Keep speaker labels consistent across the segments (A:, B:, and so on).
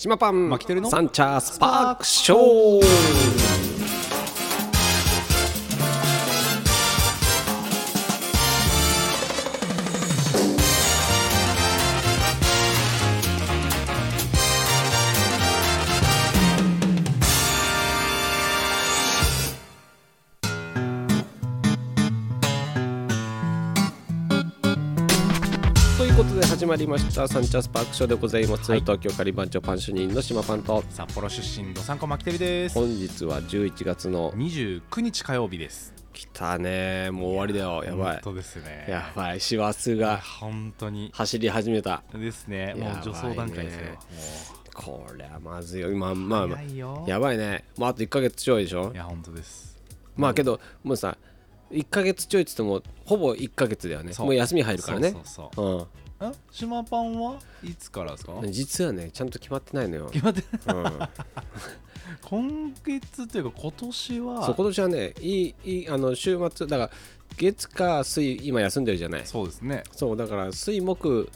A: 島パン。
B: マキテルの？
A: サンチャースパークショーりました。サンチャースパークショーでございます、
B: はい。
A: 東京カリバン長パン主任の島パンと。
B: 札幌出身の参考マキテルです。
A: 本日は11月の
B: 29日火曜日です。
A: 来たね。もう終わりだよ。やばい。
B: 本当ですね。
A: やばい。師走が
B: 本当に。
A: 走り始めた。
B: ですね。もう助走段階ですよ。
A: これはまずいよ。今まあまあやばいね。もうあと1ヶ月ちょいでしょ？
B: いや本当です。
A: まあけどもうさ1ヶ月ちょいっつってもほぼ1ヶ月だよね。もう休み入るからね。
B: そうそうそうえ？島パンはいつからですか？
A: うん実はねちゃんと決まってないのよ、
B: 決まって
A: うん、
B: 今月っていうか今年は。
A: そう今年はねいいいいあの週末だから月火水今休んでるじゃない。
B: そうですね。
A: そうだから水木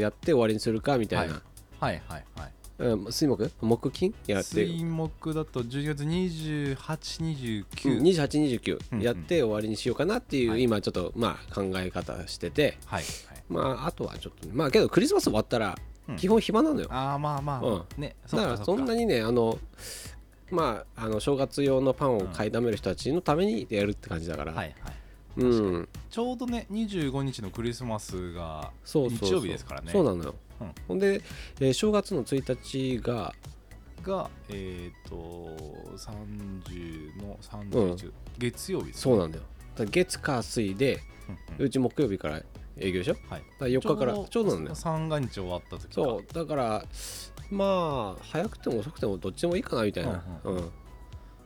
A: やって終わりにするかみたいな、
B: はい。はいはい
A: うん、水木？木金？やって。
B: 水木だと12月2829、
A: 2829
B: うん。
A: やって終わりにしようかなっていう、
B: はい。
A: 今ちょっとまあ考え方してて。
B: はいはい
A: まああとはちょっとねまあけどクリスマス終わったら
B: うん。
A: 基本暇なのよ、
B: ああまあまあ、
A: うん。
B: ね
A: だからそんなにねあのまああの正月用のパンを買いだめる人たちのためにやるって感じだから、
B: はいはい。
A: うん。
B: ちょうどね25日のクリスマスが日曜日ですからね。
A: そうなのよ、
B: うん。
A: ほんで、えー正月の1日が
B: がえっ、と30の31、月曜日です、
A: そうなんだよ。月火水で
B: うんうん。
A: うち木曜日から営業でしょ
B: はい、
A: ら4日から。ちょうどなんだよ
B: 三が日終わった時か。
A: そう。だからまあ早くても遅くてもどっちでもいいかなみたいな、
B: う
A: うん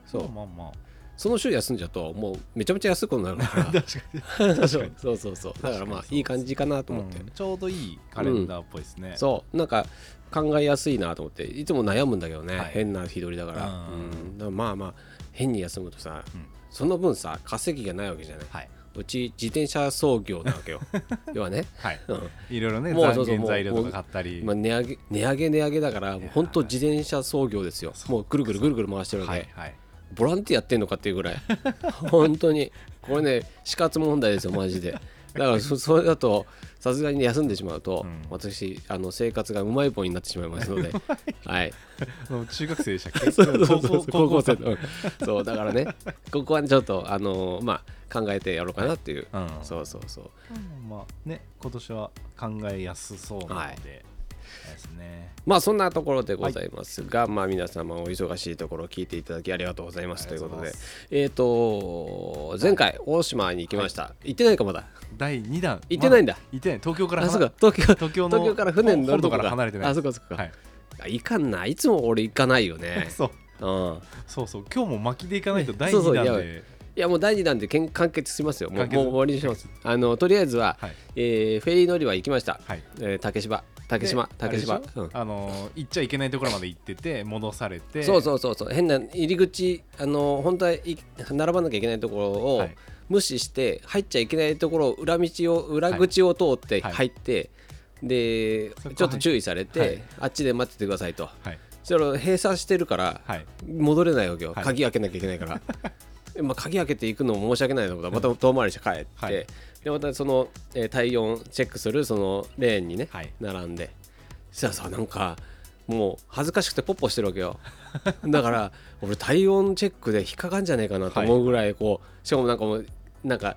A: そう。
B: まあまあま
A: その週休んじゃうともうめちゃめちゃ安いことになるか
B: あ 確かに。
A: らそう。そうそうそう。だからまあいい感じかなと思って、
B: うん。ちょうどいいカレンダーっぽいですね、
A: そう。なんか考えやすいなと思っていつも悩むんだけどね、
B: はい。
A: 変な日取りだから,、
B: うん。
A: うん、だからまあまあ変に休むとさ、
B: うん。
A: その分さ稼ぎがないわけじゃない、
B: はいう
A: ち自転車操業なわけよ。要はね、
B: はい。
A: うん。
B: いろいろね
A: もうそうそう
B: 残原材料とか買ったり。
A: まあ、値上げ値上げ値上げだから本当自転車操業ですよ。もうぐるぐるぐるぐる回してるわけ、
B: はいはい。
A: ボランティアやってんのかっていうぐらい。本当に。これね死活問題ですよマジで。だからそ それだとさすがに休んでしまうと、
B: うん。
A: 私あの生活がうまい棒になってしまいますので。はい。
B: 中学生でしたっけ？高
A: 高校
B: 校
A: 生のうんそうだからね。ここはちょっとあのーまあ考えてやろうかなっていう、
B: うん。
A: そうそうそう。
B: うんまあね今年は考えやすそうなので、ですね。
A: まあそんなところでございますが、まあ皆様お忙しいところを聞いていただきありがとうございます。ということとでえっ、と前回大島に行きました、行ってないかまだ？
B: 第2弾。
A: 行ってないんだ。
B: ま行ってない。東京から
A: あそか。東京
B: 東京の
A: 東京から船に乗ると
B: か。ら離れてない。
A: あそこそこか、
B: はい。
A: あ行かんな。いいつも俺行かないよね。
B: そう。
A: うん。
B: そうそう。今日も巻きでいかないと第2
A: そうそうやばい
B: 弾で。
A: い。やもう第2弾で完結しますよ。もうもう終わりにします。あのとりあえずは、
B: はい。
A: えーフェリー乗り場行きました、
B: はい。
A: えー竹芝竹島
B: で
A: 竹島うん。
B: あのー行っちゃいけないところまで行ってて戻されて。
A: そうそうそうそう。変な入り口あの本当はい並ばなきゃいけないところを
B: はい。
A: 無視して入っちゃいけないところを裏道を裏口を通って
B: はい。
A: 入って、で
B: そこ
A: ちょっと注意されて、
B: はい。
A: あっちで待っててくださいと。
B: はい。
A: そしたら閉鎖してるから
B: はい。
A: 戻れないわけよ、
B: はい。
A: 鍵開けなきゃいけないから まあ鍵開けていくのも申し訳ないなと思ったらまた遠回りして帰って、
B: はい。
A: でまたその、えー体温チェックするそのレーンにね、
B: はい。
A: 並んで。そしたらさなんかもう恥ずかしくてポッポしてるわけよ。だから俺体温チェックで引っかかんじゃねえかなと思うぐらいこうしかもなんかもうなんか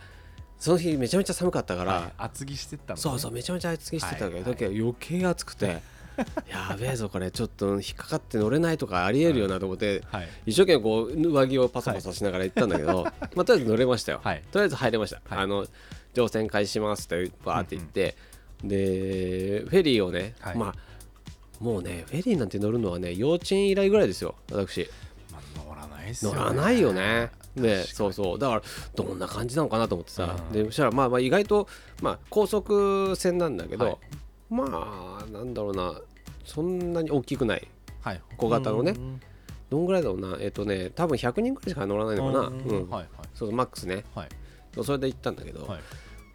A: その日めちゃめちゃ寒かったから、
B: はい。厚着してったのね。
A: そうそうめちゃめちゃ厚着してたわけ。ど、
B: はい。
A: だけど余計暑くてやべえぞこれ。ちょっと引っかかって乗れないとかありえるよなと思って、
B: はい。
A: 一生懸命こう上着をパサパサしながら行ったんだけど、まあ、とりあえず乗れましたよ、
B: はい。
A: とりあえず入れました、
B: はい。
A: あの乗船開始しますってバーって言って、でフェリーをね、
B: はい。
A: まあもうねフェリーなんて乗るのはね幼稚園以来ぐらいですよ私。
B: まあ乗らないっすよね。
A: 乗らないよね。で
B: 確かに。
A: そうそう。だからどんな感じなのかなと思ってさ、
B: うん。
A: でそしたらまあまあ意外と、まあ、高速船なんだけど、
B: はい
A: まあなんだろうな。そんなに大きくない。
B: はい。
A: 小型のね。
B: うん
A: どんぐらいだろうな。えっ、とね多分100人ぐらいしか乗らないのかな、
B: う
A: うん。
B: んはい。
A: そうそうマックスね。
B: はい。
A: それで行ったんだけど、
B: はい。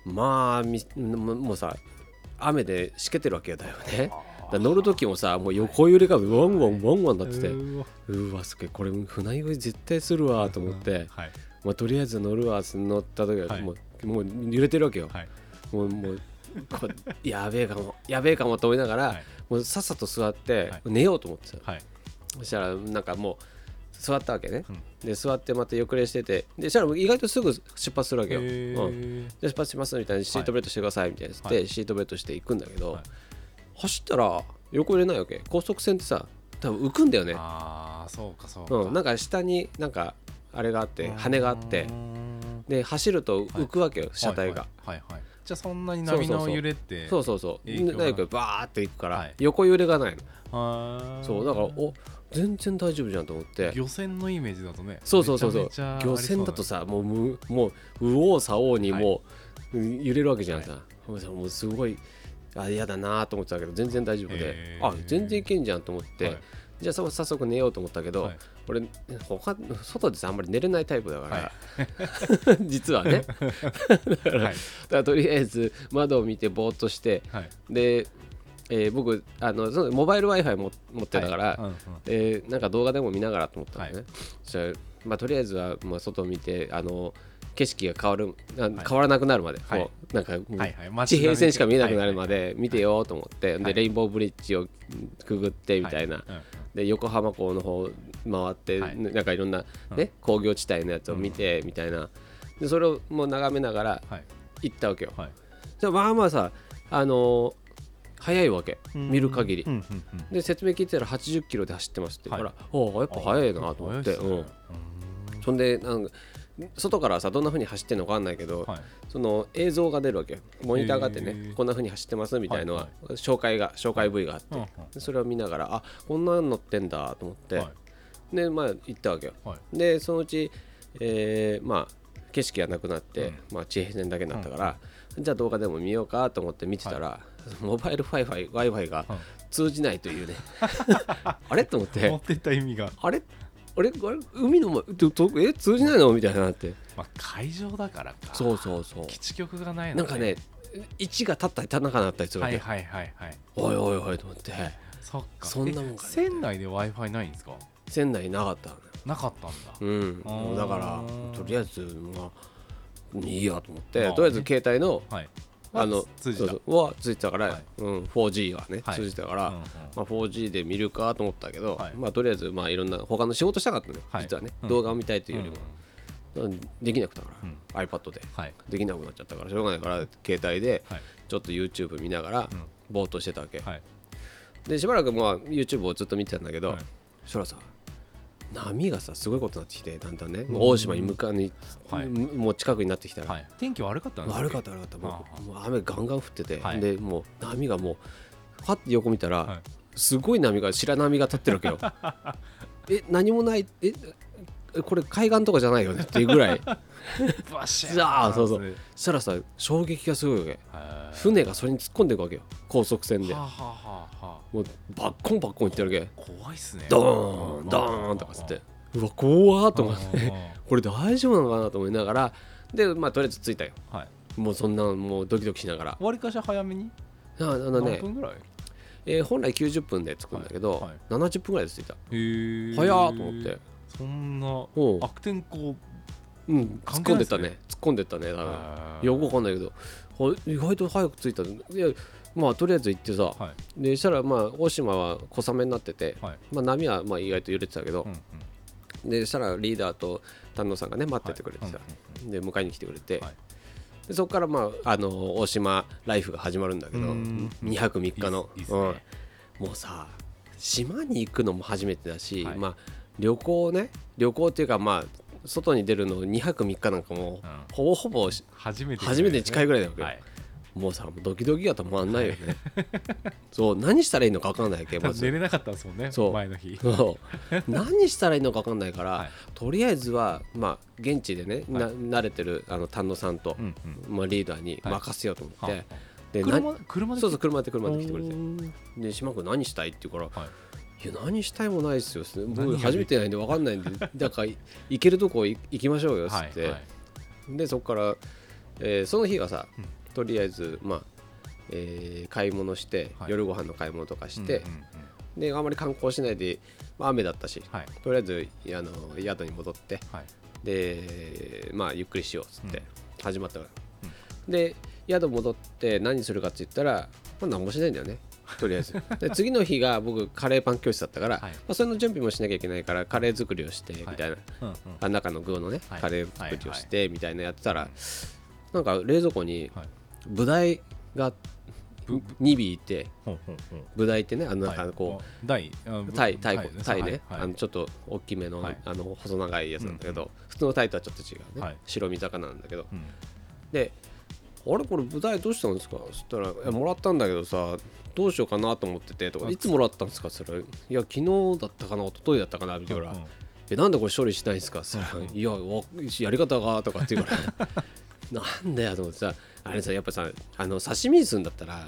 A: まあみももうさ雨でしけてるわけだよね。ら乗る時もさもう横揺れがワンワンワンワンなってて。
B: うわ。
A: うわすげえこれ船酔い絶対するわと思って、
B: はい。
A: まあ、とりあえず乗るわ乗った時は
B: はい。
A: もう,、もう揺れてるわけよ、
B: はい。
A: もうもうこやべえかもやべえかもと思いながら、
B: はい。
A: もうさっさと座って
B: はい。
A: 寝ようと思ってた、
B: はい。
A: そしたらなんかもう座ったわけね、
B: うん。
A: で座ってまた横揺しててでそしたら意外とすぐ出発するわけよ、
B: へ
A: うん、
B: ー
A: で出発しますみたいなシートベルトしてくださいみたいなやつで、
B: はい。
A: シートベルトして行くんだけど、
B: はい。
A: 走ったら横揺れないわけ。高速船ってさ多分浮くんだよね。
B: ああそうかそうか。
A: うん、なんか下になんかあれがあって羽があってで走ると浮くわけよ、車体が、
B: はいはいはいはいじゃあそんなに波の揺れって
A: そうそうそう。
B: 影響が
A: なんかバーっていくから、
B: はい。
A: 横揺れがないの。そうだからお全然大丈夫じゃんと思って。
B: 漁船のイメージだとね。
A: そうそうそうそう。
B: めちゃめちゃありそう
A: 漁船だとさもうむもう右往左往にもう、揺れるわけじゃんさ、もうさもうすごいあ嫌だなと思ってたけど全然大丈夫で。
B: へー。
A: あ全然いけんじゃんと思って、
B: はい。
A: じゃあそ早速寝ようと思ったけど、
B: はい
A: 俺他外でさあんまり寝れないタイプだから、
B: は
A: 実はね。だから,、
B: はい
A: とりあえず窓を見てぼーっとして
B: はい。
A: で、えー僕あのそのモバイル w i f i も持ってたから、
B: はい。うんうん。
A: えーなんか動画でも見ながらと思ったんだね、そしたらまあ、とりあえずはまあ外を見てあの景色が変わるあ変わらなくなるまで、
B: はい。
A: こうなんか地平線しか見えなくなるまで見てよと思って、
B: はい。
A: でレインボーブリッジをくぐってみたいな、で横浜港の方回って、
B: はい。
A: なんかいろんな、ね工業地帯のやつを見て、みたいな。でそれをもう眺めながら
B: はい。
A: 行ったわけよ、
B: はい。
A: じゃあまあまあさあのー早いわけ。見る限り、で説明聞いてたら80キロで走ってますって言うから、
B: はい。
A: おおやっぱ速いなと思って、うん。そんでなんか外からさどんな風に走ってるのか分かんないけど、
B: はい。
A: その映像が出るわけよ。モニターがあってねこんな風に走ってますみたいのは、
B: はい。
A: 紹介が紹介部位があって、
B: うんうん
A: でそれを見ながらあこんなの乗ってんだと思って、
B: はい。
A: でまあ行ったわけよ。
B: はい。
A: でそのうち、えーまあ景色がなくなって、まあ、地平線だけになったから、じゃあ動画でも見ようかと思って見てたら、モバイル w i f i w i f i が
B: はい。
A: 通じないというね。あれ？と思って。
B: 持ってった意味が。
A: あれ？あれ？あれ？海の前え？通じないの？みたいになって。
B: まあ会場だからか。
A: そうそうそう。
B: 基地局がないの
A: なんかね位置が立ったり立たなかったりするわけ、
B: はいはいはいはい。
A: おいおいおいと思って。
B: そっか。
A: そんなもんか
B: 船内で w i f i ないんですか？
A: 船内なかった
B: なかったんだ。
A: うん。だからとりあえずまあいいやと思って、とりあえず携帯の
B: はい
A: あの
B: 通じた。
A: はついてたから、
B: はい。
A: うん、4G はね、
B: はい。
A: 通じてたから、
B: うんうん
A: まあ、4G で見るかと思ったけど、
B: はい。
A: まあ、とりあえずまあいろんな他の仕事したかったね、
B: はい。
A: 実はね、
B: うん。
A: 動画を見たいというよりも、うん。できなくたから、iPad で。
B: はい。
A: できなくなっちゃったからしょうがないから携帯で
B: はい。
A: ちょっと YouTube 見ながら
B: ん。
A: ぼーっとしてたわけ、
B: はい。
A: でしばらくまあ YouTube をずっと見てたんだけど、
B: はい。
A: そしたらさ波がさすごいことになってきてだんだんね、もう大島に向かうに、
B: はい。
A: もう近くになってきたら、
B: はい。天気悪かったんです
A: 悪かった悪かったも
B: あ
A: うもう雨ガンガン降ってて、
B: はい。
A: でもう波がもうパッて横見たら、
B: はい。
A: すごい波が白波が立ってるわけよ。え何もないええこれ海岸とかじゃないよねっていうぐらい。
B: バシ
A: ザーそうそう。
B: は
A: そしたらさ衝撃がすごいわけ。
B: あ
A: 船がそれに突っ込んでいくわけよ。高速船で。
B: はあはあはあは
A: もうバッコンバッコンいってるわけ。
B: あ怖いっすね。
A: ドーンドーンとかつって。うわ怖ーと思って。
B: あ
A: これ大丈夫なのかなと思いながら。でまあとりあえず着いたよ。
B: ーはい。
A: もうそんなもうドキドキしながら。
B: わりかし早めに？
A: ああの
B: 何
A: ね、
B: 分ぐらい？
A: えー本来90分で着くんだけど、
B: はいはい。
A: 70分ぐらいで着いた。
B: へえ
A: 早ーと思って
B: そんな悪天候
A: うん突っ
B: 関係ないっすね。
A: 込んでったね。突っ込んでったね。よくわかんないけど。は意外と早く着いたいやまあとりあえず行ってさ、
B: はい。
A: でしたらまあ大島は小雨になってて、
B: はい。
A: まあ、波はまあ意外と揺れてたけど。
B: うん、うん
A: でしたらリーダーと丹野さんがね待っててくれてさ、で迎えに来てくれて、
B: はい。
A: でそこからまああの大島ライフが始まるんだけど。
B: うん
A: 2泊3日の。
B: いいっすいいっすね。
A: うん。もうさ島に行くのも初めてだし、
B: はい。
A: まあ旅行ね。旅行っていうかまあ外に出るの2泊3日なんかもう、
B: うん。
A: ほぼほぼ
B: 初めて
A: 初めてに近いぐらいだわけ。よ、
B: はい。
A: もうさドキドキが止まんないよね。そう何したらいいのか分かんないわけまず。
B: 寝れなかったんですもんね
A: そう。
B: 前の日。
A: そう。何したらいいのか分 かんないから、
B: はい。
A: とりあえずはまあ現地でね、な慣れてるあの丹野さんと、
B: うんうん。
A: まあ、リーダーに
B: はい。
A: 任せようと思って、
B: はあ
A: で
B: 車
A: な
B: 車で
A: そうそう車で車で来てくれて。で島君何したいって言うから、
B: はい
A: い、や何したいもないですよ
B: 何
A: 僕
B: が
A: 初めてないんで分かんないんで だから行けるとこ行行きましょうよっつって、
B: はいはい。
A: でそこから、えーその日はさ、
B: うん。
A: とりあえずまあえー買い物して、
B: はい。
A: 夜ご飯の買い物とかして
B: うん、うんうん。
A: であまり観光しないで、まあ、雨だったし
B: はい。
A: とりあえずあの宿に戻って
B: はい。
A: でまあゆっくりしようっつって
B: うん。
A: 始まったから、で宿戻って何するかって言ったら、まあ、何もしないんだよねとりあえず。で次の日が僕カレーパン教室だったから、
B: はい。
A: まあ、それの準備もしなきゃいけないからカレー作りをしてみたいな、
B: うんうん。
A: あ中の具のね、
B: はい。
A: カレー作りを
B: はい
A: してみたいなやってたら、なんか冷蔵庫に
B: はい。
A: ブダイが
B: ぶ
A: 2尾いてブダイってねあのなん
B: はい
A: かこう、
B: あ大あぶ
A: タイタイ
B: はい
A: タイね、
B: はい
A: あのちょっと大きめの,、
B: はい。
A: あの細長いやつなんだけど、
B: うん
A: 普通のタイとはちょっと違うね、
B: はい。
A: 白身魚なんだけど。
B: うん。
A: で「あれこれ舞台どうしたんですか?」そしたらいや「もらったんだけどさどうしようかなと思ってて」とか「
B: あ
A: いつもらったんですか?」それいや昨日だったかな一昨日だったかな」みたいな。
B: うんうん。
A: えなんでこれ処理しないんですか?」そしたら
B: うん。
A: いやわやり方が」とかって言うから。なんだよと思ってさあれさやっぱさあの刺身にするんだったら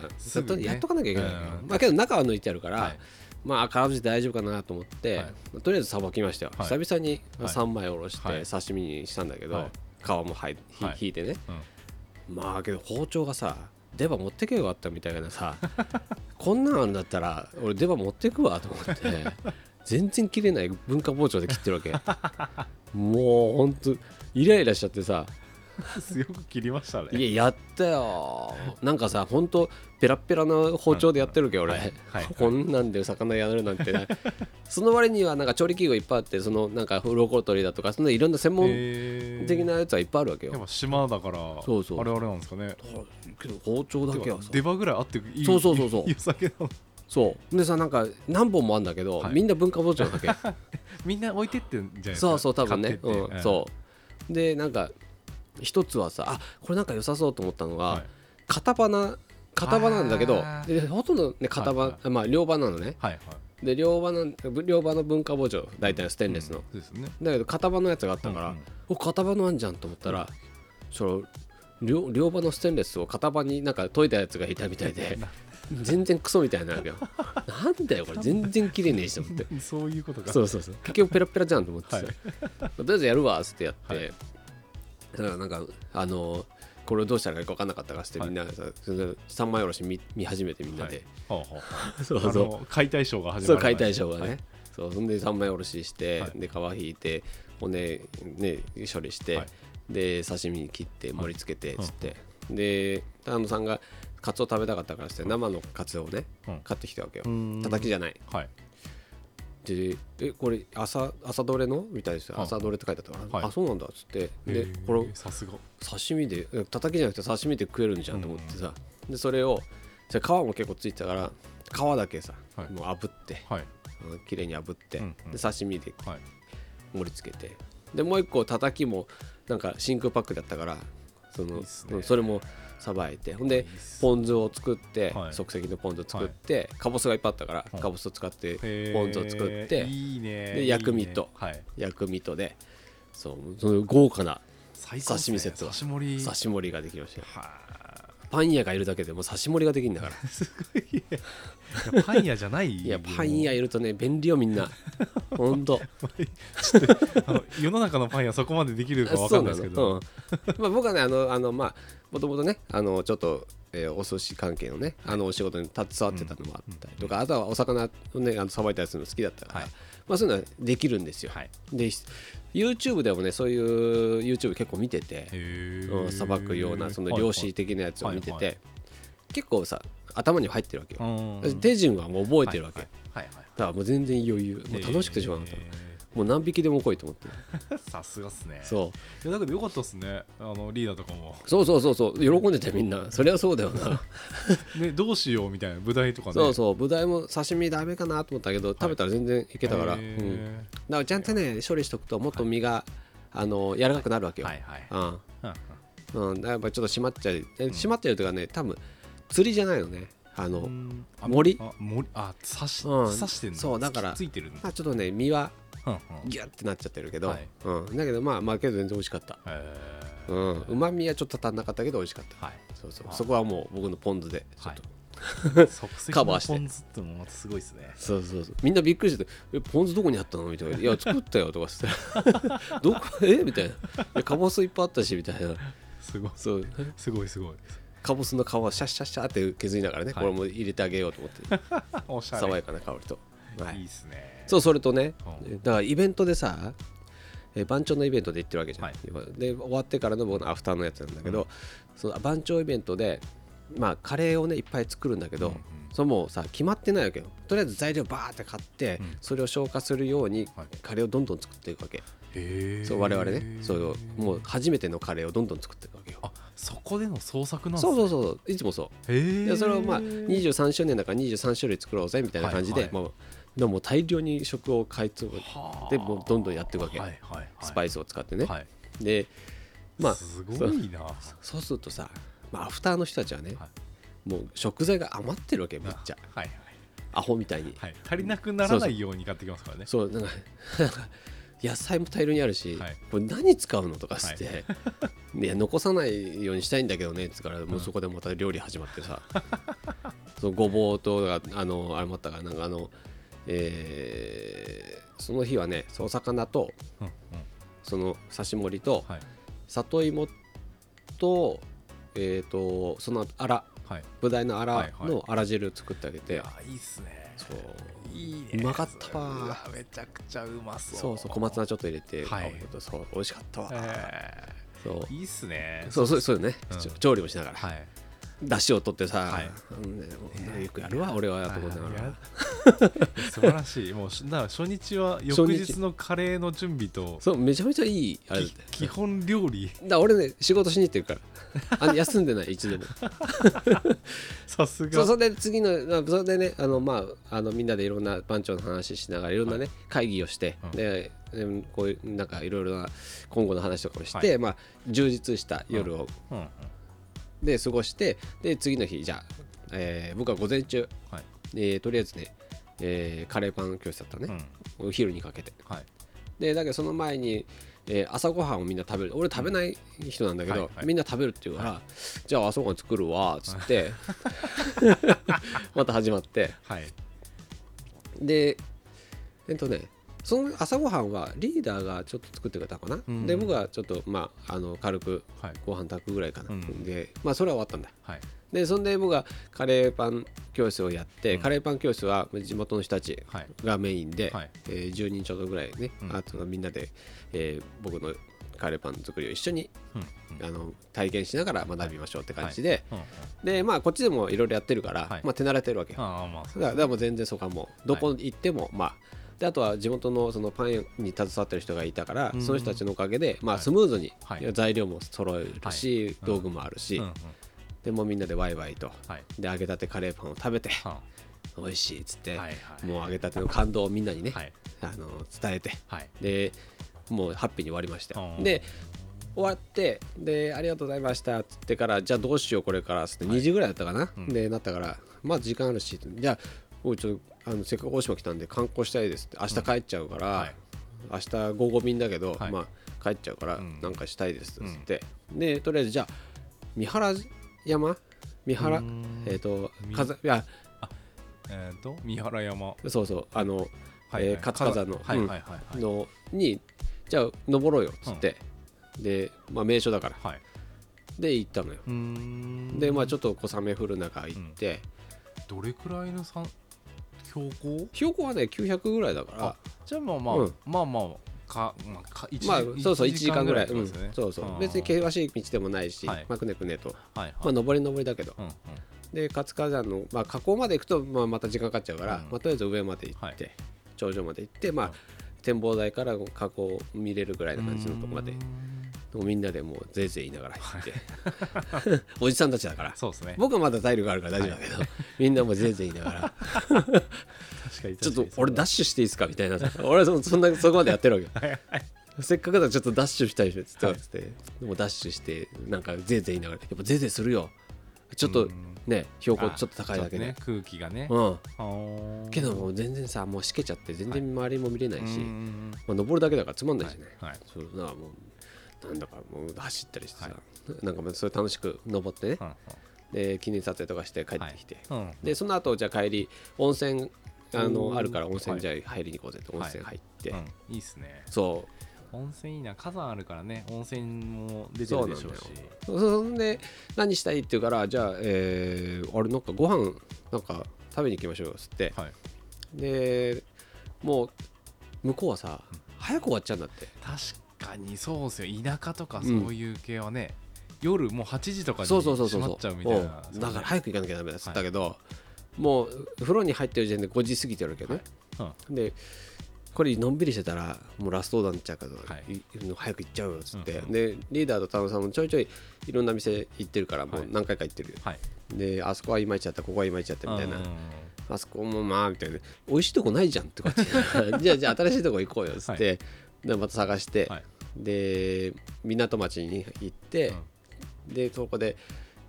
A: やっとかなきゃいけないのよ、
B: うん
A: まあけど中は抜いてあるから、
B: はい。
A: まあ空振り大丈夫かなと思って、
B: は
A: とりあえずさばきましたよ、
B: はい。
A: 久々に
B: はい。
A: 3枚おろし
B: はい。
A: て刺身にしたんだけど、
B: はい。
A: 皮もはいひ
B: はい。
A: 引いてね、
B: うん
A: まあけど包丁がさ出刃持ってけよかったみたいなさ こんなんあんだったら俺出刃持ってくわと思って全然切れない文化包丁で切ってるわけ。もうほんとイライラしちゃってさ
B: 強く切りましたね。
A: いややったよ。なんかさほんとペラッペラな包丁でやってるけど俺、
B: はいはい
A: こんなんで魚やるなんてな その割にはなんか調理器具いっぱいあってそのなんか鱗取りだとかそのいろんな専門
B: えー。
A: 的なやつはいっぱいあるわけよ、
B: やっぱ島だから
A: そうそう。
B: あれあれなんですかね。
A: けど包丁だけはさ。
B: 出刃ぐらいあっていい
A: そうそうそうそう。
B: いいお酒なの。
A: そう。でさなんか何本もあるんだけど、
B: はい。
A: みんな文化包丁なわけ。
B: みんな置いてってんじゃないですか。
A: そうそう多分ね、
B: 買ってって。
A: うん、そう。でなんか一つはさあこれなんか良さそうと思ったのが、
B: はい。
A: 片刃片刃なんだけどでほとんどね片刃、
B: はいは
A: まあ両刃なのね。
B: はいはい。
A: で両刃の両刃の文化包丁大体ステンレスの、
B: うんですね。
A: だけど片刃のやつがあったから、
B: うんうん。
A: お片刃のあんじゃんと思ったら、その両両刃のステンレスを片刃になんか研いだやつがいたみたいで 全然クソみたいなわけよ。なんだよこれ。全然綺麗ねえしと思って。
B: そういうことか。
A: そうそうそう。結局ペラペラじゃんと思ってさ、
B: はい。
A: とりあえずやるわっつってやって、
B: はい
A: だからなんかあのこれどうしたらいいか分かんなかったからっつって
B: はい。
A: みんなさ、その三枚おろし見見始めてみんなで、
B: はあはあ
A: そうそう。
B: 解体ショーが始まる
A: そう解体ショーがね、
B: はい。
A: そうそんで三枚おろしして、
B: はい。
A: で皮引いて骨ね処理して、
B: はい。
A: で刺身に切って盛り付けてっつって、で高野さんがカツオ食べたかったからっつって生のカツオをね、
B: うん。
A: 買ってきたわけよ。
B: うん。
A: 叩きじゃない。
B: はい
A: でえこれ朝朝どれの？みたいですよ
B: はい。
A: 朝どれって書いてあったから、
B: はい。
A: あそうなんだっつって。
B: へ
A: で
B: ー
A: これ
B: さすが。
A: 刺身でえ叩きじゃなくて刺身で食えるんじゃんと思ってさ、でそれを皮も結構ついてたから皮だけさ、
B: はい。
A: もう炙って。綺麗に炙って、で刺身で
B: はい。
A: 盛り付けて。でもう一個叩きもなんか真空パックだったからその
B: ね
A: うんそれもさばいて。ほんでポン酢を作って、
B: はい。
A: 即席のポン酢作って、かぼすがいっぱいあったから、
B: はい。
A: かぼすを使ってポン酢を作ってで薬味と
B: いいね。はい。
A: 薬味とでそうその豪華な刺身セット
B: 刺し盛り
A: ができましたパン屋がいるだけでもう刺し盛りができるんだから。
B: あ すごいいやパン屋じゃない
A: いやパン屋いるとね便利よみんな。ほんと。
B: あの世の中のパン屋そこまでできるかわかんないですけど、
A: そうん。まあ、僕はねあのあのまあもともとねあのちょっと、えーお寿司関係のねあのお仕事に携わってたのもあったりとか、あとはお魚をねあのさばいたりするの好きだったから、
B: はい
A: まあそういうのはできるんですよ、
B: はい。
A: で YouTube でもねそういう YouTube 結構見てて
B: へー。
A: うんさばくようなその漁師的なやつを見てて、
B: はいはい。
A: 結構さ頭に入ってるわけよ、
B: うん。
A: 手順はもう覚えてるわけ、
B: はいはいはい
A: だからもう全然余裕。もう楽しくてしまう、もう何匹でも来いと思って。
B: さすがっすね。
A: そう。
B: いやだけどよかったっすね。あのリーダーとかも。
A: そうそうそうそう。喜んでてみんな。そりゃそうだよな。
B: ねどうしようみたいな舞台とかね。
A: そうそう。ブダイも刺身ダメかなと思ったけど食べたら全然いけたから、
B: へ
A: うん、
B: ー
A: だからちゃんとね処理しとくともっと身が、あの柔らかくなるわけよ、
B: はいはい。うん。
A: うん。やっぱちょっと締まっちゃう。え締まってるというかね多分釣りじゃないのね。あの、森。
B: あ森。あ刺し
A: うん。
B: 刺してんの？
A: そうだから
B: ついてるんだ
A: まあ、ちょっとね身はギュッてなっちゃってるけど、
B: はい。
A: うん、だけどまあまあけど全然美味しかった。
B: へ
A: うまみはちょっと足んなかったけど美味しかった。
B: ーはい。
A: そうそう。
B: あ
A: そこはもう僕のポン酢でちょっと、
B: 即席
A: カバーして。
B: のポン酢ってのもまたすごいですね。
A: そうそうそう。みんなびっくりしてて「えポン酢どこにあったの? 」みたいな「いや作ったよ」とかして「どこ？え？みたいな「いやかぼすいっぱいあったし」みたいな。
B: すごい。
A: そう。
B: すごいすごい。
A: カボスの皮をシャッシャッシャって削りながらね、
B: はい。
A: これも入れてあげようと思って。
B: おしゃれ。
A: 爽やかな香りと、はい。
B: いいっすね。
A: そうそれとね
B: うん。
A: だからイベントでさえー番長のイベントで行ってるわけじゃん、
B: はい。
A: で終わってからの僕のアフターのやつなんだけど、その番長イベントでまあカレーをねいっぱい作るんだけど、
B: うんうん。
A: それもうさ決まってないわけよ。とりあえず材料バーって買って、
B: うん。
A: それを消化するように
B: はい。
A: カレーをどんどん作っていくわけ、
B: へえ。
A: そう我々ね。そうもう初めてのカレーをどんどん作っていくわけよ。
B: あそこでの創作なん
A: そう
B: う
A: そうそう。いつもそう。でそれをまあ23周年だから23種類作ろうぜみたいな感じで、
B: はいはい。
A: もうでも大量に食を買いつでもうどんどんやっていくわけ、
B: はいはいはい。
A: スパイスを使ってね、
B: はい。
A: でまあ
B: すごいな。
A: そうするとさ、まあ、アフターの人たちはね、
B: は
A: もう食材が余ってるわけめっちゃ。
B: はいはい。
A: アホみたいに、
B: はい。足りなくならないように買ってきますからね。
A: そうなんかなんか野菜も大量にあるし、
B: はい。
A: これ何使うのとかして、い、や 残さないようにしたいんだけどねっつうからもうそこでまた料理始まってさ、そうごぼうとあのあれもあったからなんかあのえーその日はねお魚と
B: うんうん。
A: その刺し盛りと
B: はい。
A: 里芋とえっ、とそのあら
B: はい。
A: ブダイのあら
B: はいはい。
A: のあら汁作ってあげて、
B: いやいいっすね。
A: そう。
B: いいね。
A: うまかったわ。
B: めちゃくちゃうまそう。
A: そうそう小松菜ちょっと入れて、
B: はい。
A: そう美味しかったわ、
B: え
A: そう。
B: ーいいっすね。
A: そうそうそうよね、
B: うん。
A: 調理もしながら、
B: はい
A: だしを取ってさ、
B: はい。
A: よくやるわ俺はと思
B: 素晴らしい。もうしだから初日は翌日のカレーの準備と
A: そうめちゃめちゃいいあれ
B: 基本料理。
A: だ俺ね仕事しに行ってるから。あの休んでない一度も。
B: さすが。
A: それで次のあそれでねあのまああのみんなでいろんな番長の話しながらいろんなね、会議をして、
B: うん。
A: ででこういうなんかいろいろな今後の話とかもして、
B: はい。
A: まあ充実した夜を、
B: うん。うん
A: で過ごしてで次の日じゃあ、えー僕は午前中、
B: はい。
A: えーとりあえずね、えーカレーパン教室だったね、
B: うん。
A: お昼にかけて。
B: はい。
A: でだけどその前に、えー朝ごはんをみんな食べる。俺食べない人なんだけど、
B: はいはい。
A: みんな食べるっていうから、じゃあ朝ごはん作るわっつって また始まって。
B: はい。
A: でえっとねその朝ごはんはリーダーがちょっと作ってくれたかな、
B: うん。
A: で僕はちょっとまああの軽く
B: はい。
A: ご飯炊くぐらいかな、
B: うん。
A: でまあそれは終わったんだ
B: はい。
A: でそんで僕がカレーパン教室をやって、
B: うん。
A: カレーパン教室は地元の人たち
B: はい。
A: がメインで、
B: はい。
A: えー10人ちょっとぐらいね、
B: うん。
A: あとはみんなで、えー僕のカレーパン作りを一緒に
B: うん。
A: あの体験しながら学びましょうって感じで、
B: うんうん。
A: でまあこっちでもいろいろやってるから、
B: はい。
A: まあ、手慣れてるわけよ、
B: まあ
A: だからだからもう全然そこはも。うどこ行っても、まあであとは地元のそのパンに携わってる人がいたから、
B: うん
A: その人たちのおかげで、まあ、
B: はい。
A: スムーズに
B: はい。
A: 材料も揃えるし、
B: はい。
A: 道具もあるし、でもうみんなでワイワイと
B: はい。
A: で揚げたてカレーパンを食べて
B: は
A: 美味しいっつって、もう揚げたての感動をみんなにね、
B: はい。
A: あの伝えて
B: はい。
A: でもうハッピーに終わりました。で終わってでありがとうございましたっつってからじゃあどうしようこれからっつって2時ぐらいだったかな、
B: うん。
A: でなったからまあ時間あるしじゃあおいちょっとあのせっかく大島来たんで観光したいですって明日帰っちゃうから、
B: はい。
A: 明日午後便だけど、
B: はい。
A: まあ帰っちゃうから
B: うん。
A: なんかしたいですっつって、でとりあえずじゃあ三原山？三原？
B: うん。
A: えっ、と
B: み
A: 風いや
B: えっと三原山。
A: そうそうあの
B: はい
A: えー活火山の
B: はい
A: うん
B: はいはい。はい
A: のにじゃあ登ろうよっつって、で、まあ、名所だから。
B: はい。
A: で行ったのよ。でまあちょっと小雨降る中行って、
B: どれくらいの山標高？
A: 標高はね900ぐらいだから。
B: あじゃあまあまあ、
A: うん。
B: まあまあかまあか一
A: まあそうそう1時間ぐらい、うん。そうそう。
B: うん。
A: 別に険しい道でもないし、
B: はい。
A: まあ、くねくねと、
B: はいはい、
A: まあ、上り上りだけど。
B: うんうん。
A: で活火山の、まあ、河口まで行くと、まあ、また時間かかっちゃうから、
B: うん。
A: まあ、とりあえず上まで行って、
B: はい。
A: 頂上まで行って、まあ
B: うん。
A: 展望台から河口を見れるぐらいな感じのとこまでみんなでもうぜいぜい言いながら行って、おじさんたちだから。
B: そうですね。
A: 僕はまだ体力あるから大丈夫だけど、みんなもぜいぜい言いながら。
B: 確かに
A: ちょっと俺ダッシュしていいですかみたいな。俺はそそんなそこまでやってるわけよ。せっかくだからちょっとダッシュしたいしって,、つって。でもダッシュしてなんかぜいぜい言いながらやっぱぜいぜいするよ。ちょっと
B: うん。
A: ね標高ちょっと高いだけで、
B: ね。空気がね。
A: うん。けどもう全然さもうしけちゃって全然周りも見れないし、
B: うーん
A: まあ、登るだけだからつまんないしね、
B: はい。はい。
A: そうだからもうなんだかもう走ったりしてさ、なんかまあそれ楽しく登ってね、
B: うん
A: で記念撮影とかして帰ってきて、
B: うんうん。
A: でその後じゃあ帰り温泉あ
B: お
A: の
B: ー
A: あるから温泉
B: はい。
A: じゃあ入りに行こうぜって温泉入って、
B: うん。いいっすね。
A: そ
B: 温泉いいな。火山あるからね温泉も出てるでしょうし。
A: そそんで何したいって言うからじゃあ、えー、あれなんかご飯なんか食べに行きましょうよっつって。
B: はい。
A: でもう向こうはさ早く終わっちゃうんだって。
B: 確かにそうですよ。田舎とか
A: うん。
B: そういう系はね、夜もう8時とかに
A: そうそうそうそう
B: 閉まっちゃうみたいな。
A: うんだから早く行かなきゃダメだっつったけど、もう風呂に入ってる時点で5時過ぎてるわけどね、でこれのんびりしてたらもうラストオーダーになっちゃうから、
B: はい。
A: い早く行っちゃうよっつって、
B: うん。
A: でリーダーと田野さんもちょいちょいいろんな店行ってるからもう何回か行ってるよ、
B: はい。
A: であそこはいまいちだったここはいまいちだったみたいな、
B: うん。
A: あそこもまあみたいな。美味しいとこないじゃんって じゃあじゃあ新しいとこ行こうよっつって、でまた探して、
B: はい
A: で港町に行って、でそこで、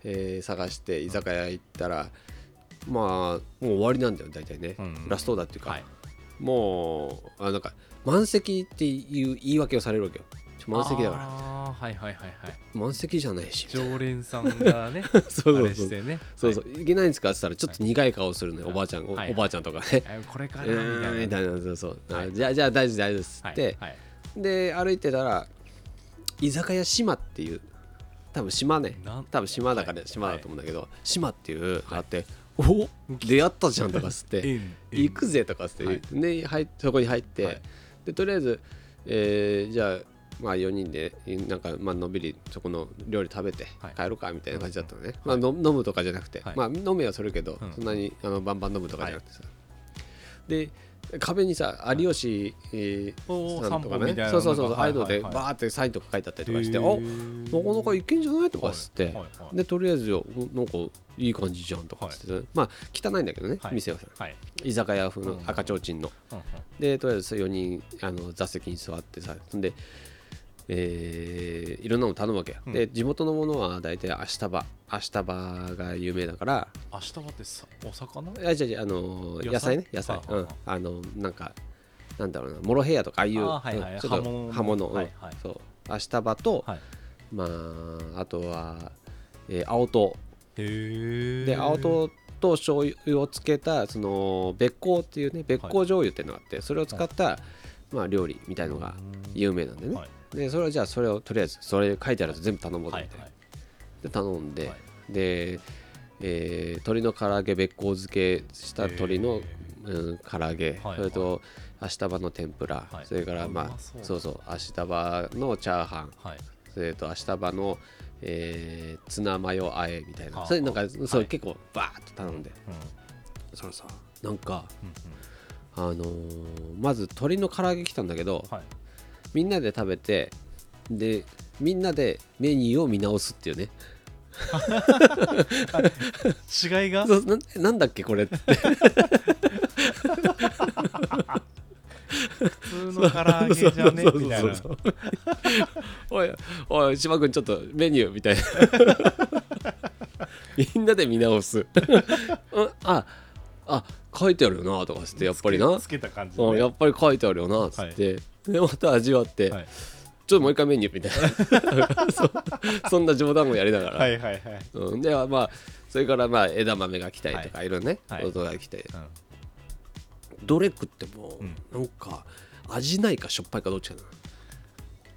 A: えー探して居酒屋行ったらまあもう終わりなんだよ大体ね、
B: うん
A: ラストオーダーっていうか、
B: はい。
A: もうあなんか満席っていう言い訳をされるわけよ。満席だから。
B: はいはいはいはい。
A: 満席じゃないし。
B: 常連さんがね
A: そうそうそう。
B: ね。
A: そうそう、い、けないんですかって言ったらちょっと苦い顔するのよ、
B: はい。
A: おばあちゃん、お
B: はい。
A: おばあちゃんとかね、
B: はいこれから
A: う
B: みたいな。
A: たいなそうそう、じゃあじゃあ大丈夫大丈夫です
B: はい。
A: って、
B: はい
A: で歩いてたら居酒屋島っていう多分島ね。多分島だから
B: はい。
A: 島だと思うんだけど、島っていうあって、お出会ったじゃんとかっつって
B: 縁
A: 行くぜとかっつって、
B: はい。
A: ね入っそこに入って、
B: はい。
A: でとりあえず、えーじゃあまあ4人でなんかまあのんびりそこの料理食べて
B: はい。
A: 帰ろうかみたいな感じだったのね、まあ、の飲むとかじゃなくて、
B: はい。
A: まあ飲めはするけど、
B: うん。
A: そんなにあのバンバン飲むとかじゃなくてさ、で壁にさ有吉、えさんとかね。そうそうそうああいうのでバーってサインとか書いてあったりとかして、
B: へ
A: お
B: ー
A: なかなかいけんじゃないとかっつって、
B: はいはいはい。
A: でとりあえずよなんかいい感じじゃんとかっつって、まあ汚いんだけどね、
B: はい。
A: 店はさ。
B: はい。
A: 居酒屋風の
B: うん
A: 赤ちょうちんの、
B: うんうん。
A: でとりあえず4人あの座席に座ってさで、えーいろんなの頼むわけよ、
B: うん。
A: で地元のものは大体明日葉明日葉が有名だから。
B: 明日はってさお魚？
A: あじゃじゃあの野
B: 野菜？
A: 菜ね。野菜。うん
B: はあ。は
A: あのなんかなんだろうな。モロヘイヤとかああいう
B: はいはい。
A: うん。ちょっと
B: 葉物はいはい。
A: そう。明日葉と、
B: はい。
A: まああとは、えー青唐で青唐と醤油をつけたその別香っていうね別香醤油っていうのがあってそれを使った、まあ、料理みたいのが有名なんでね、
B: はい
A: でそれをじゃあそれをとりあえずそれ書いてあるやつ全部頼もうと思って、で頼んで、
B: はい。
A: で、えー鶏の唐揚げべっこう漬けした鶏の
B: へ、
A: うん、唐揚げ、
B: はい
A: それと明日葉の天ぷら、
B: はい。
A: それからまあ
B: そう。
A: そう明日葉のチャーハン。
B: はい。
A: それと明日葉の、えーツナマヨあえみたいな。
B: はあ。
A: それなんかそう、
B: はい
A: 結構バーッと頼んで。
B: うん。
A: それさなんかあのーまず鶏の唐揚げ来たんだけど
B: はい
A: みんなで食べてでみんなでメニューを見直すっていうね。
B: 違いが？
A: そうななんだっけこれって。
B: 普通の唐揚げじゃね？みたいな。
A: おいおい島君ちょっとメニューみたいな。みんなで見直す。うんああ書いてあるよなとかつってやっぱりな。
B: つけた感じで。
A: うん
B: ね
A: やっぱり書いてあるよなっつって、でまた味わって、
B: はい。
A: ちょっともう一回メニューみたいな。そそんな冗談もやりながら、
B: はいはいはい。
A: うん、でまあそれからまあ枝豆が来たりとか、い、ろいろね、
B: はい。
A: ことが来て。
B: うん。
A: どれ食っても、
B: うん。
A: なんか味ないかしょっぱいかどっちかな。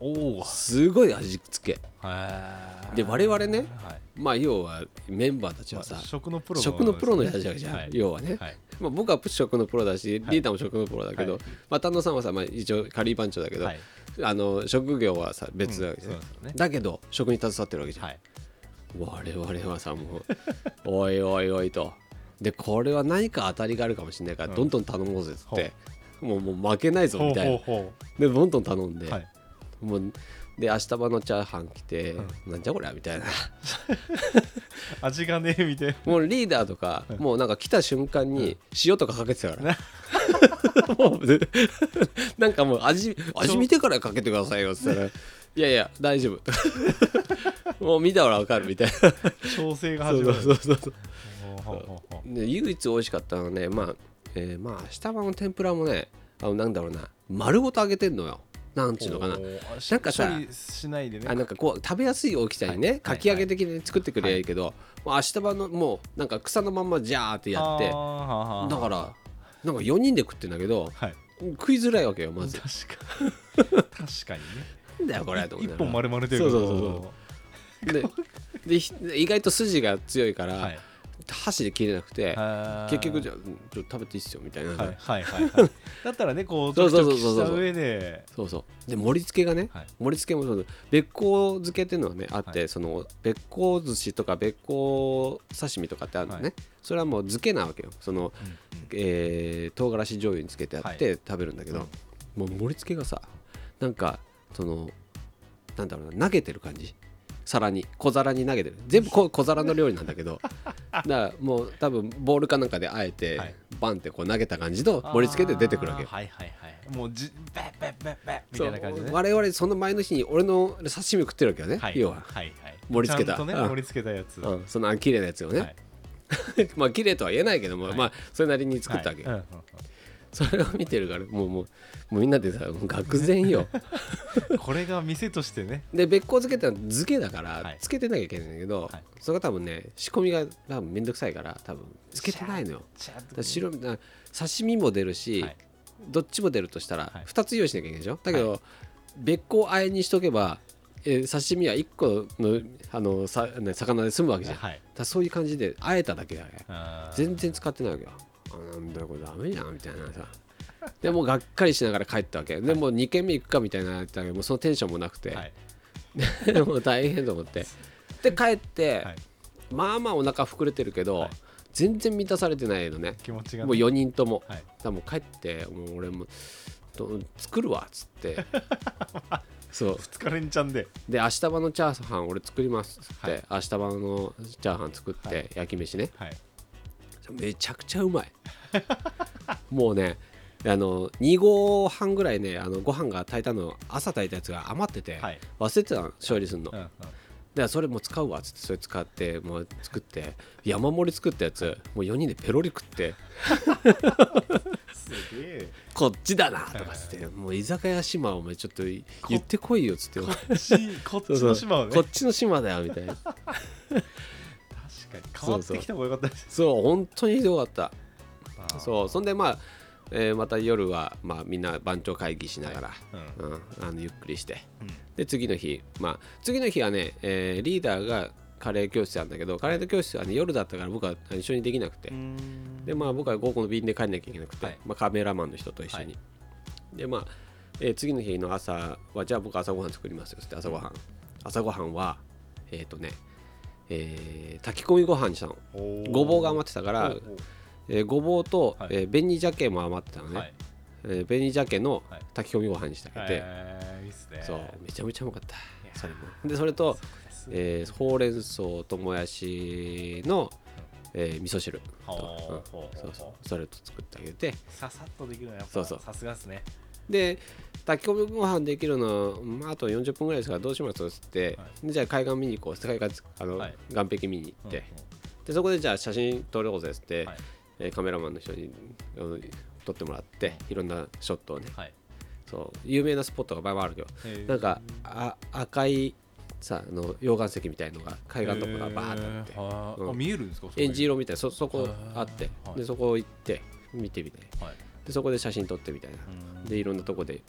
B: おお
A: すごい味付け。
B: はい
A: で我々ね
B: はい。
A: まあ要はメンバーたちはさ、
B: まあ食のプロ
A: 食のプロのやつじゃん、
B: はい。
A: 要はね、
B: はい
A: まあ、僕は食のプロだしリーダーも食のプロだけど、
B: はい。
A: まあ、丹野さんはさ、まあ、一応カリー番長だけど、
B: はい。
A: あの職業はさ別だわけじゃん
B: うんね。
A: だけど食に携わってるわけじゃん、
B: はい。
A: 我々はさもうおいおいおいと。でこれは何か当たりがあるかもしれないから
B: うん。
A: どんどん頼もうぜっつって、もうもう負けないぞみたいな。
B: ほ
A: でどんどん頼んで、
B: うはい。
A: もうで明日場のチャーハン来て、
B: う
A: なんじゃこりゃみたいな
B: 味がねえみたいな。
A: もうリーダーとか、もうなんか来た瞬間に塩とかかけてたから、もうでなんかもう味味見てからかけてくださいよっつったらいやいや大丈夫。もう見たらわかるみたいな。
B: 調整が始まる。
A: そうそうそうで唯一美味しかったのはねまあ、えーまあ下場の天ぷらもねあのなんだろうな丸ごと揚げてんのよなんちゅうのかな。なんかさ
B: 処理しないでね。
A: あなんかこう食べやすい大きさにね、
B: はい。
A: かき揚げ的に作ってくれりゃいいけど、もう明日場のもうなんか草のまんまジャーってやってだからなんか4人で食ってんだけど
B: はい。
A: 食いづらいわけよまず。
B: 確かに。確かにね。
A: だよこれと思って
B: 一本丸々出る
A: そうそうそうででひ意外と筋が強いから、
B: はい
A: 箸で切れなくて結局じゃあうんちょっと食べていいっすよみたいな、
B: はいはいはいはい。だったらねこう
A: そうそうそう
B: ち
A: そう。
B: ょっとした上で。
A: そうそう。で盛り付けがね、
B: はい。
A: 盛り付けもそのべっこう漬けっていうのはねあって、
B: はい。
A: そのべっこう寿司とかべっこう刺身とかってあるのね、
B: はい。
A: それはもう漬けなわけよ。その、
B: うんうん。
A: えー唐辛子醤油につけてやって食べるんだけど、もう盛り付けがさなんかそのなんだろうな投げてる感じ皿に小皿に投げてる。全部こ小皿の料理なんだけど。だからもう多分ボールかなんかであえて、
B: はい。
A: バンってこう投げた感じの盛り付けで出てくるわけよ。
B: はいはいはい。もうじベッベッベッベッみ
A: そ
B: たいう。な感じでね。
A: 我々その前の日に俺の刺身食ってるわけよね、
B: はい。
A: 要は、
B: はいはい。
A: 盛り付けた。うん
B: ちゃんとね盛り付けたやつ
A: うん、その綺麗なやつをね、
B: はい。
A: まあ綺麗とは言えないけども、
B: はい。
A: まあそれなりに作ったわけ、
B: はい。うんうん
A: それを見てるからもうもうもうみんなでさ愕然よ。
B: う んこれが店としてね。
A: でべっこう漬けってのは漬けだから
B: はい。
A: 漬けてなきゃいけないんだけど、
B: はい。
A: それが多分ね仕込みが多分めんどくさいから多分漬けてないのよ。白な刺身も出るし、
B: はい。
A: どっちも出るとしたら
B: はい。
A: 2つ用意しなきゃいけないでしょ？だけど、べっこうあえにしとけば、えー刺身は1個のあのさ、ね、魚で済むわけじゃん、
B: はい。
A: らそういう感じであえただけだね。全然使ってないわけよ。あなんだよこれダメじゃんみたいなさ。でもうがっかりしながら帰ったわけ。でもう2軒目行くかみたいなやったけどもうそのテンションもなくて、
B: はい。
A: もう大変と思って。で帰って、
B: はい。
A: まあまあお腹膨れてるけど、
B: はい。
A: 全然満たされてないのね。
B: 気持ちがね。
A: もう4人とも、
B: はい。
A: だもう帰ってもう俺もと作るわっつって。そう。
B: 二日連チャンで。
A: で明日場のチャーハン俺作りますっつって、
B: はい。
A: 明日場のチャーハン作って、
B: はい。
A: 焼き飯ね。
B: はい
A: めちゃくちゃうまい。もうねあの2合半ぐらいねあのご飯が炊いたの朝炊いたやつが余ってて、
B: はい。
A: 忘れてたの処理するの、
B: うんうん。
A: でそれも使うわっつってそれ使ってもう作って山盛り作ったやつもう4人でペロリ食って。
B: すげえ。
A: こっちだなとかっつってもう居酒屋島お前ちょっと言ってこいよっつって。
B: こっちこっちの島をね。
A: こっちの島だよみたいな。
B: 確かに。変わってきた方がよかったです。
A: そう本当にひどかった。そうそんでまあ、えーまた夜は、まあ、みんな番長会議しながら、
B: うん
A: うん、あのゆっくりして。
B: うん。
A: で次の日まあ次の日はね、えーリーダーがカレー教室なんだけどカレー教室はね夜だったから僕は一緒にできなくて、
B: うん。
A: でまあ僕は午後の便で帰んなきゃいけなくて、
B: はい。
A: まあ、カメラマンの人と一緒に、でまあ、えー次の日の朝はじゃあ僕朝ごはん作りますよって朝ごはん。朝ごはんはえっ、とね、えー炊き込みご飯にしたの。ごぼうが余ってたからえーごぼうと、
B: はい。
A: えー紅鮭も余ってたのね、
B: はい。
A: えー紅鮭の
B: はい。
A: 炊き込みご飯にしてあげて、
B: えーいい
A: そうめちゃめちゃうまかった。
B: や
A: それも。でそれと、
B: です
A: えーほうれん草ともやしの、えー味噌汁。と、
B: ほう。
A: う。んそうそう。それと作ってあげて。
B: ささっとできるのはやっぱ
A: そうそう。
B: さすがっすね。
A: で炊き込みご飯できるの、まあ、あと40分ぐらいですからどうしますっつって、
B: は
A: でじゃあ海岸見に行こうって海岸あの、
B: はい。
A: 岸壁見に行って、
B: うん
A: でそこでじゃあ写真撮ろうぜっつって、
B: はい。
A: えーカメラマンの人に撮ってもらって、いろんなショットをね。
B: はい。
A: そう有名なスポットがバイバイあるけどなんかあ赤いさあの溶岩石みたいのが海岸とかがバーってあって。うん。
B: あ見えるんですか？
A: エンジ色みたいなそそこあって。
B: はい。
A: でそこ行って見てみて。
B: はい
A: でそこで写真撮ってみたいな。
B: うん。
A: でいろんなとこで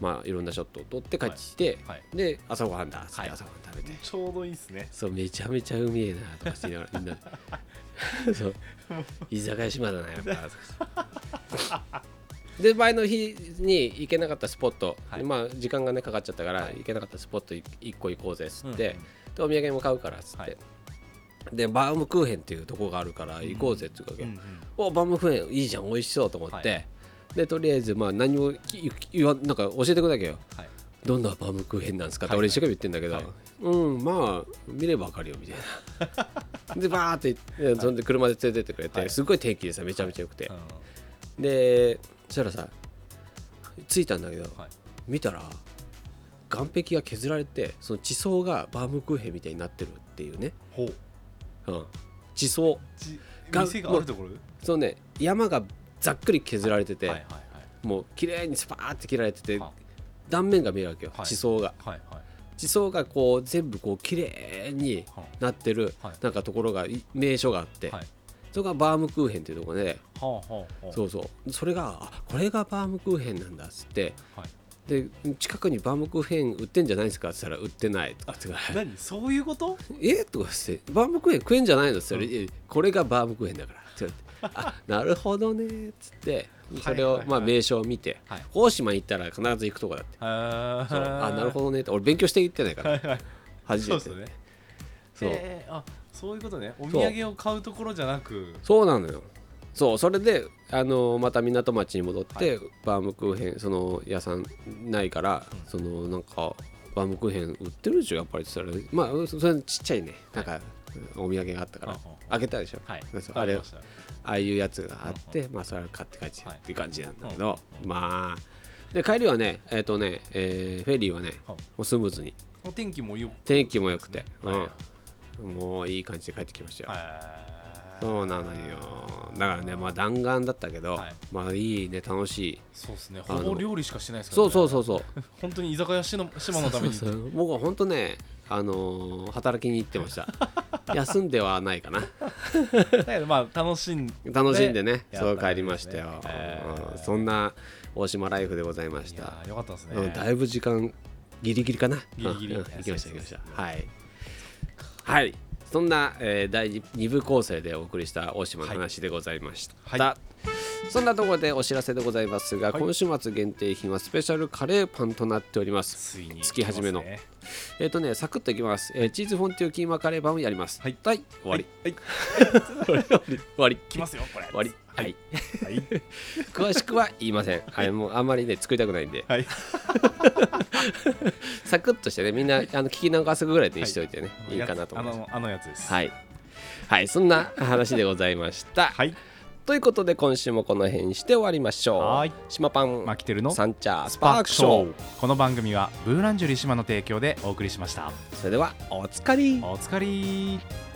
A: まあいろんなショットを撮って帰ってきて、
B: はい。
A: で朝ごはんだっつっ
B: はい。
A: て朝ごはん食べて、
B: ちょうどいいっすね。
A: そうめちゃめちゃうめえなとかしてみんな。で そう。居酒屋島だなやっぱ。で前の日に行けなかったスポット、
B: はい。
A: まあ時間がねかかっちゃったから、
B: はい。
A: 行けなかったスポット1個行こうぜっつって、
B: うん。
A: でお土産も買うからっつって、
B: はい
A: でバームクーヘンっていうとこがあるから行こうぜっていうわけ、
B: うんうん。
A: おバームクーヘンいいじゃん美味しそうと思って、
B: はい。
A: でとりあえずまあ何もき言わなんか教えてくれなきゃよ
B: はい
A: どんなバームクーヘンなんですか？って
B: はい。
A: 俺一生懸命言ってんだけど、
B: はい。
A: うんまあ見ればわかるよみたいな。でバーってそんで車で連れてってくれて、
B: はい。
A: すごい天気でさめちゃめちゃ良くて、
B: うん
A: でそしたらさ着いたんだけど、
B: はい。
A: 見たら岸壁が削られてその地層がバームクーヘンみたいになってるっていうね、
B: ほう
A: うん、地層。
B: じ
A: が
B: 店があるところ？で
A: そのね山がざっくり削られてて、
B: はいはいはい。
A: もう綺麗にスパーって切られてて
B: は
A: 断面が見えるわけよ、
B: はい。
A: 地層が。
B: はいはい。
A: 地層がこう全部こう綺麗に
B: は
A: なってる
B: はい。
A: なんかところがい名所があって、
B: はい。
A: それがバームクーヘンっていうところで
B: はあはあはあ。
A: そうそう。それがあこれがバームクーヘンなんだっつって
B: はい
A: で近くにバームクーヘン売ってんじゃないですかって言ったら売ってないとか。って
B: 何？そういうこと？
A: え？とかってバームクーヘン食えんじゃないの？って言ったら、いやこれがバームクーヘンだから。って言われてあなるほどねっつってそれをまあ名称を見て
B: はい。
A: 大島行ったら必ず行くとこだって。
B: あ
A: なるほどねって俺勉強して行ってないから。
B: はいはい。
A: 初めて。
B: そうですよね。
A: そう。
B: えーあそういうことね。お土産を買うところじゃなく。
A: そうなのよそうそれであのまた港町に戻って、バームクーヘンその屋さんないから、そのなんかバームクーヘン売ってるでしょやっぱりって言ったらまあそれちっちゃいね。なんか、お土産があったから、
B: うんうん
A: 開けたでしょ、
B: はい。
A: あれああいうやつがあって、まあそれを買って帰って
B: はい。
A: っていう感じなんだけど、まあ。で帰りはねえっ、とね、えーフェリーはね
B: はい
A: もうスムーズに。
B: お天気もよ
A: 天気も良くて、
B: は
A: うん、もういい感じで帰ってきましたよ、
B: はい
A: そうなのよ。だからねまあ弾丸だったけど、
B: はい。
A: まあいいね楽しい。
B: そうですね。ほぼ料理しかしてないですから
A: そう
B: ね
A: そうそうそう。
B: 本当に居酒屋しの島のために
A: そうそう僕は本当ねあのー働きに行ってました。休んではないかな。
B: だけどまあ楽しんで
A: 楽しんでねそう帰りましたよ、
B: へー。
A: うんそんな大島ライフでございまし
B: い
A: た
B: よかったですね。
A: うんだいぶ時間ギリギリかな。
B: ギリギリ。
A: うんうん行きました行きました。はい。はいそんな、えー第2部構成でお送りした大島の話でございました、
B: はい。は
A: そんなところでお知らせでございますが、
B: はい。
A: 今週末限定品はスペシャルカレーパンとなっております。月始めの。えっ、とねサクッといきます、えーチーズフォンデュキーマカレーパンをやります。
B: はい。
A: 終わり、
B: はい。
A: 終わり。終わり。
B: 来ますよこれ。
A: 終わりはい、
B: はい。
A: 詳しくは言いません。はい。もうあんまりね作りたくないんで。
B: はい。
A: サクッとしてねみんなあの聞き流すぐらいにしておいてね、い、いかなと思います。
B: あのあのやつです。
A: はい。はい、そんな話でございました。
B: はい。
A: ということで今週もこの辺にして終わりましょう。
B: はい。
A: 島パン、
B: マキテルの
A: サンチャース
B: ス
A: パークショー。
B: この番組はブーランジュリ島の提供でお送りしました。
A: それではおつかり。
B: お疲れ